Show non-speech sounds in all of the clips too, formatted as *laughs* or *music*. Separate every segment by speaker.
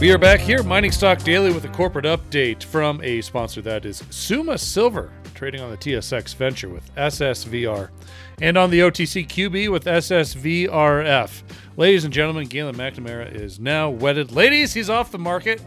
Speaker 1: We are back here, Mining Stock Daily, with a corporate update from a sponsor that is Summa Silver, trading on the TSX Venture with SSVR, and on the OTC QB with SSVRF. Ladies and gentlemen, Galen McNamara is now wedded. Ladies, he's off the market.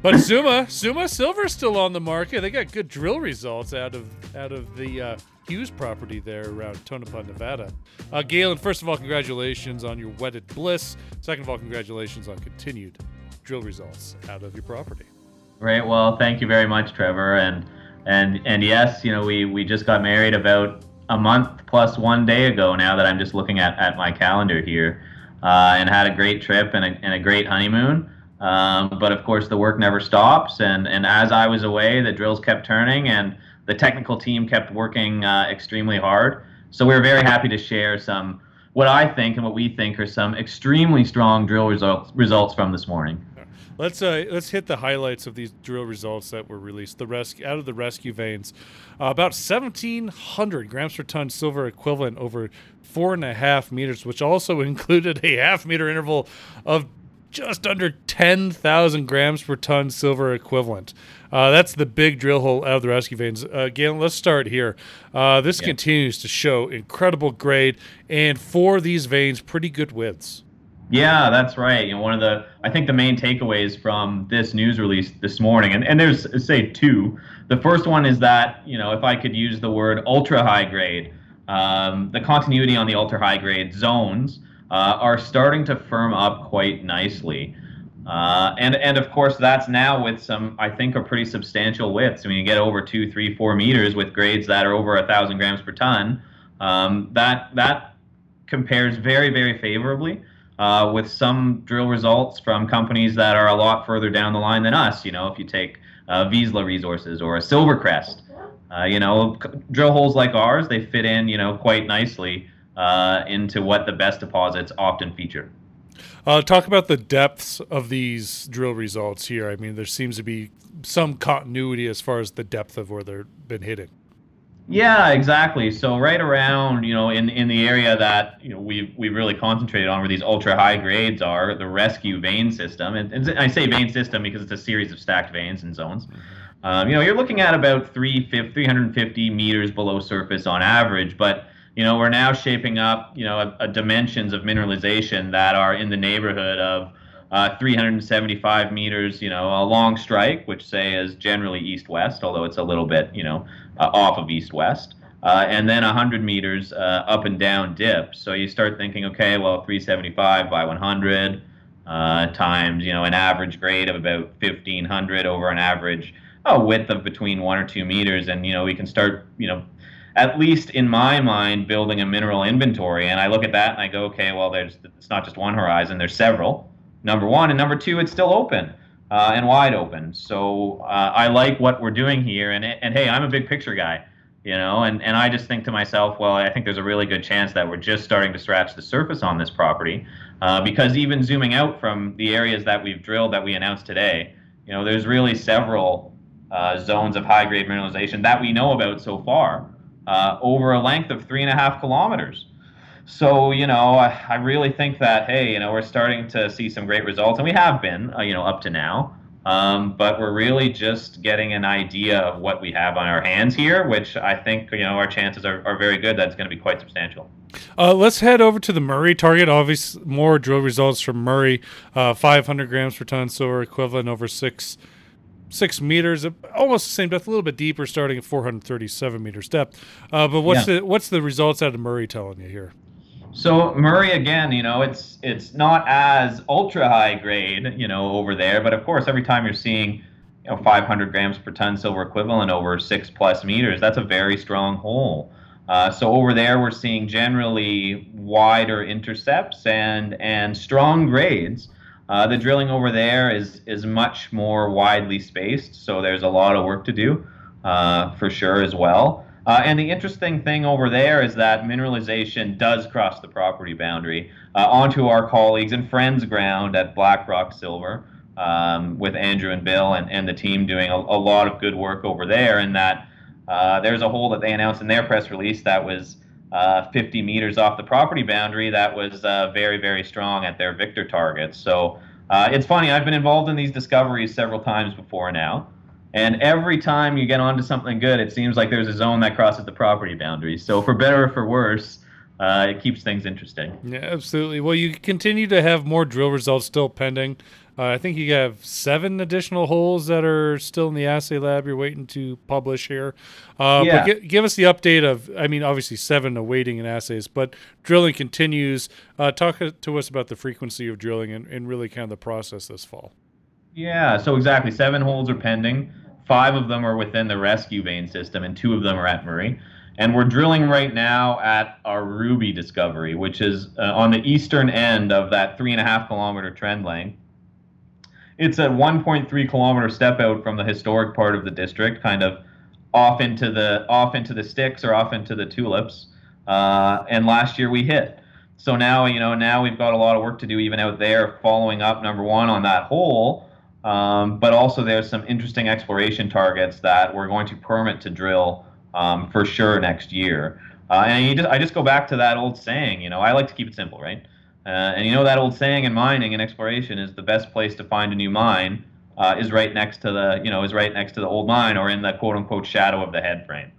Speaker 1: But Summa, Summa Silver's still on the market. They got good drill results out of out of the uh, Hughes property there around Tonopah, Nevada. Uh, Galen, first of all, congratulations on your wedded bliss. Second of all, congratulations on continued drill results out of your property.
Speaker 2: Great. Well, thank you very much, Trevor. And and and yes, you know, we we just got married about a month plus one day ago now that I'm just looking at, at my calendar here, uh, and had a great trip and a, and a great honeymoon. Um, but of course, the work never stops. And, and as I was away, the drills kept turning and the technical team kept working uh, extremely hard. So we are very happy to share some, what I think and what we think are some extremely strong drill results, results from this morning.
Speaker 1: Let's uh, let's hit the highlights of these drill results that were released. The rescue out of the rescue veins, uh, about 1,700 grams per ton silver equivalent over four and a half meters, which also *laughs* included a half meter interval of just under 10,000 grams per ton silver equivalent. Uh, that's the big drill hole out of the rescue veins. Uh, Galen, let's start here. Uh, this yeah. continues to show incredible grade, and for these veins, pretty good widths.
Speaker 2: Yeah, that's right. You know, one of the I think the main takeaways from this news release this morning, and, and there's say two. The first one is that you know if I could use the word ultra high grade, um, the continuity on the ultra high grade zones are starting to firm up quite nicely. Uh, and and of course that's now with some I think are pretty substantial widths. I mean you get over two, three, four meters with grades that are over a thousand grams per ton. Um, that that compares very very favorably uh, with some drill results from companies that are a lot further down the line than us. You know if you take uh, Vizsla Resources or a Silvercrest, uh, you know drill holes like ours they fit in you know quite nicely uh, into what the best deposits often feature.
Speaker 1: Uh, talk about the depths of these drill results here. I mean, there seems to be some continuity as far as the depth of where they've been hitting.
Speaker 2: Yeah, exactly. So right around, you know, in, in the area that you know we we really concentrated on, where these ultra high grades are, the rescue vein system, and, and I say vein system because it's a series of stacked veins and zones. Um, you know, you're looking at about 350 meters below surface on average, but you know, we're now shaping up, you know, a, a dimensions of mineralization that are in the neighborhood of uh, 375 meters, you know, a long strike, which say is generally east-west, although it's a little bit, you know, uh, off of east-west, uh, and then 100 meters uh, up and down dip. So you start thinking, okay, well, 375 by 100 uh, times, you know, an average grade of about 1500 over an average oh, width of between one or two meters, and you know, we can start, you know, at least in my mind, building a mineral inventory. And I look at that and I go, okay, well, there's it's not just one horizon, there's several. Number one, and number two, it's still open uh, and wide open. So uh, I like what we're doing here. And and hey, I'm a big picture guy, you know, and and I just think to myself, well, I think there's a really good chance that we're just starting to scratch the surface on this property, uh, because even zooming out from the areas that we've drilled that we announced today, you know, there's really several uh, zones of high grade mineralization that we know about so far uh, over a length of three and a half kilometers. So, you know, I, I, really think that, hey, you know, we're starting to see some great results, and we have been, uh, you know, up to now. Um, but we're really just getting an idea of what we have on our hands here, which I think, you know, our chances are, are very good That's going to be quite substantial.
Speaker 1: Uh, let's head over to the Murray target. Obviously, more drill results from Murray. Uh, 500 grams per ton silver equivalent over six six meters, almost the same depth, a little bit deeper, starting at 437 meters depth. Uh, but what's yeah. the what's the results out of Murray telling you here?
Speaker 2: So Murray again, you know, it's it's not as ultra high grade, you know, over there, but of course, every time you're seeing, you know, 500 grams per ton silver equivalent over six plus meters, that's a very strong hole. Uh, so over there, we're seeing generally wider intercepts and and strong grades. Uh, the drilling over there is is much more widely spaced, so there's a lot of work to do uh, for sure as well. Uh, and the interesting thing over there is that mineralization does cross the property boundary uh, onto our colleagues and friends' ground at Blackrock Silver, um, with Andrew and Bill and, and the team doing a, a lot of good work over there. And that uh, there's a hole that they announced in their press release that was uh, 50 meters off the property boundary that was uh, very, very strong at their Victor targets. So, Uh, it's funny. I've been involved in these discoveries several times before now, and every time you get onto something good, it seems like there's a zone that crosses the property boundary. So for better or for worse, uh, it keeps things interesting.
Speaker 1: Yeah, absolutely. Well, you continue to have more drill results still pending. Uh, I think you have seven additional holes that are still in the assay lab. You're waiting to publish here. Uh, yeah. But g- give us the update of, I mean, obviously seven awaiting in assays, but drilling continues. Uh, talk to us about the frequency of drilling and, and really kind of the process this fall.
Speaker 2: Yeah, so exactly. Seven holes are pending. Five of them are within the rescue vein system, and two of them are at Murray. And we're drilling right now at our Ruby discovery, which is uh, on the eastern end of that three and a half kilometer trend lane it's a 1.3 kilometer step out from the historic part of the district, kind of off into the off into the sticks or off into the tulips. Uh, and last year we hit. So now you know now we've got a lot of work to do even out there, following up number one on that hole. Um, but also there's some interesting exploration targets that we're going to permit to drill um, for sure next year. Uh, and just, I just go back to that old saying, you know, I like to keep it simple, right? Uh, and you know that old saying in mining and exploration is the best place to find a new mine uh, is right next to the you know is right next to the old mine or in the quote unquote shadow of the head frame.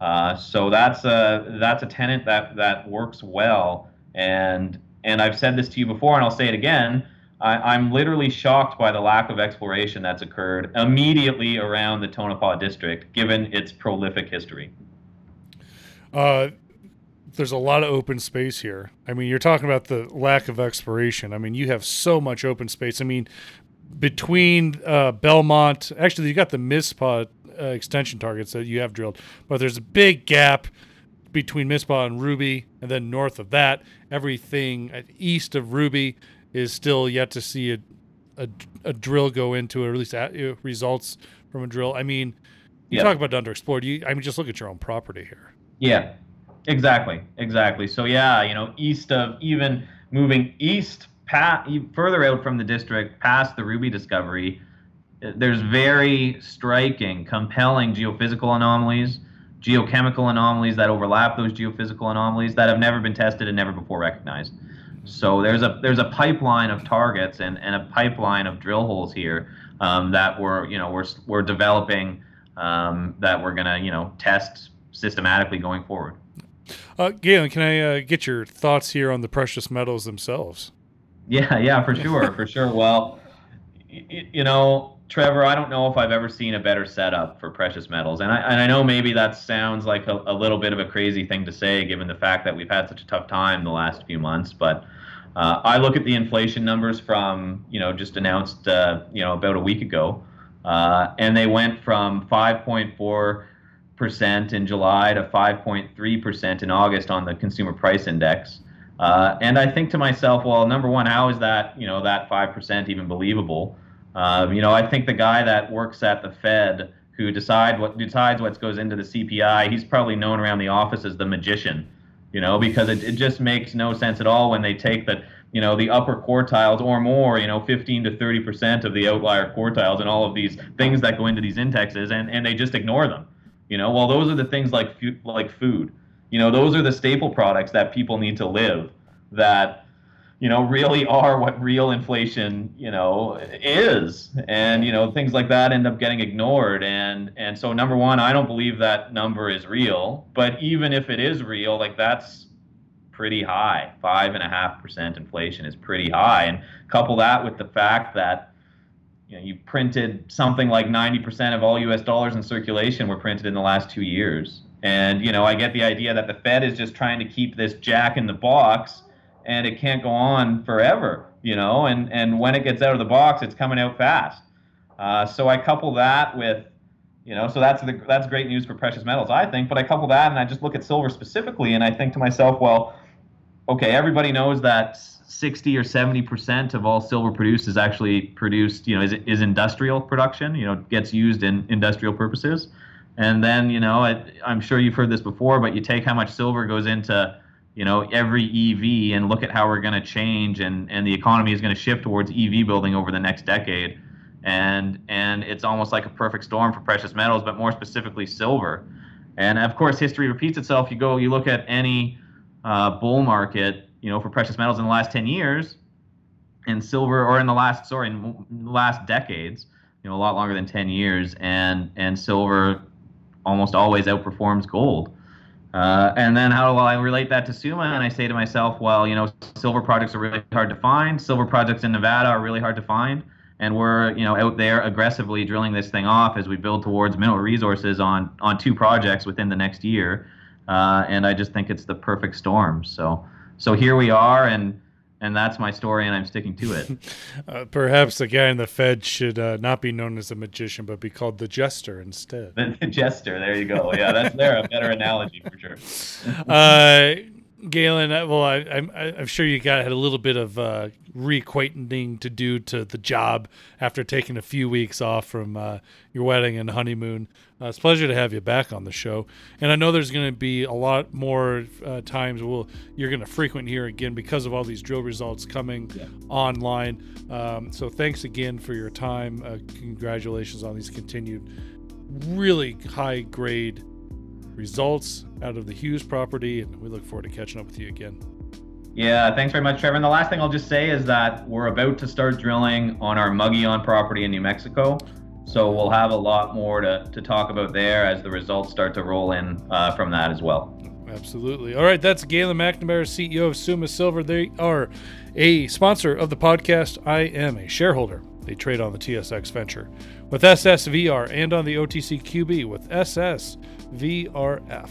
Speaker 2: Uh, so that's a that's a tenant that that works well. And and I've said this to you before, and I'll say it again. I, am literally shocked by the lack of exploration that's occurred immediately around the Tonopah district, given its prolific history.
Speaker 1: Uh, there's a lot of open space here. I mean, you're talking about the lack of exploration. I mean, you have so much open space. I mean, between uh, Belmont, actually, you got the Mizpah uh, extension targets that you have drilled, but there's a big gap between Mizpah and Ruby, and then north of that, everything east of Ruby is still yet to see a a, a drill go into it, or at least at, uh, results from a drill. I mean, you talk about underexplored. You, I mean, just look at your own property here.
Speaker 2: Yeah, Exactly, exactly. So yeah, you know, east of even moving east, past, further out from the district, past the Ruby discovery, there's very striking, compelling geophysical anomalies, geochemical anomalies that overlap those geophysical anomalies that have never been tested and never before recognized. So there's a there's a pipeline of targets and, and a pipeline of drill holes here um, that we're you know we're we're developing um, that we're gonna you know test systematically going forward.
Speaker 1: Uh, Galen, can I uh, get your thoughts here on the precious metals themselves?
Speaker 2: Yeah, yeah, for sure, for *laughs* sure. Well, y- you know, Trevor, I don't know if I've ever seen a better setup for precious metals, and I and I know maybe that sounds like a, a little bit of a crazy thing to say, given the fact that we've had such a tough time the last few months, but. Uh, I look at the inflation numbers from you know just announced uh, you know about a week ago, uh, and they went from 5.4 percent in July to 5.3 percent in August on the consumer price index. Uh, and I think to myself, well, number one, how is that you know that five percent even believable? Um, you know, I think the guy that works at the Fed who decide what decides what goes into the CPI, he's probably known around the office as the magician. You know, because it, it just makes no sense at all when they take that you know the upper quartiles or more you know 15 to 30 percent of the outlier quartiles and all of these things that go into these indexes and, and they just ignore them you know, well, those are the things like like food. You know, those are the staple products that people need to live. That you know really are what real inflation you know is. And you know things like that end up getting ignored. And and so number one i don't believe that number is real. But even if it is real like that's pretty high. Five and a half percent inflation is pretty high. And couple that with the fact that you know, printed something like 90% of all U.S. dollars in circulation were printed in the last two years. And you know, I get the idea that the Fed is just trying to keep this jack in the box, and it can't go on forever. You know, and and when it gets out of the box, it's coming out fast. Uh, so I couple that with, you know, so that's the, that's great news for precious metals, I think. But I couple that, and I just look at silver specifically, and I think to myself, well, okay, everybody knows that 60 or 70 percent of all silver produced is actually produced, you know, is, is industrial production, you know, gets used in industrial purposes. And then, you know, I, I'm sure you've heard this before, but you take how much silver goes into, you know, every EV and look at how we're going to change and, and the economy is going to shift towards EV building over the next decade. And, and it's almost like a perfect storm for precious metals, but more specifically silver. And of course, history repeats itself. You go, you look at any uh, bull market, you know, for precious metals in the last 10 years, and silver, or in the last sorry, in the last decades, you know, a lot longer than 10 years, and and silver almost always outperforms gold. Uh, and then how do I relate that to Summa? And I say to myself, well, you know, silver projects are really hard to find. Silver projects in Nevada are really hard to find. And we're, you know, out there aggressively drilling this thing off as we build towards mineral resources on on two projects within the next year. Uh, and I just think it's the perfect storm. So, so here we are, and and that's my story, and I'm sticking to it. *laughs*
Speaker 1: uh, perhaps the guy in the Fed should uh, not be known as a magician, but be called the jester instead.
Speaker 2: The, jester. There you go. Yeah, that's there a better analogy for sure. *laughs*
Speaker 1: uh, Galen, uh, well, I, am I'm, I'm sure you got had a little bit of uh, reacquainting to do to the job after taking a few weeks off from uh, your wedding and honeymoon. Uh, it's a pleasure to have you back on the show, and I know there's going to be a lot more uh, times we'll you're going to frequent here again because of all these drill results coming yeah. online. Um, so thanks again for your time. Uh, congratulations on these continued really high grade results out of the Hughes property, and we look forward to catching up with you again.
Speaker 2: Yeah, thanks very much, Trevor. And the last thing I'll just say is that we're about to start drilling on our Mogollon property in New Mexico. So we'll have a lot more to, to talk about there as the results start to roll in uh, from that as well.
Speaker 1: Absolutely. All right, that's Galen McNamara, CEO of Summa Silver. They are a sponsor of the podcast. I am a shareholder. They trade on the TSX Venture with SSVR and on the OTCQB with SSVRF.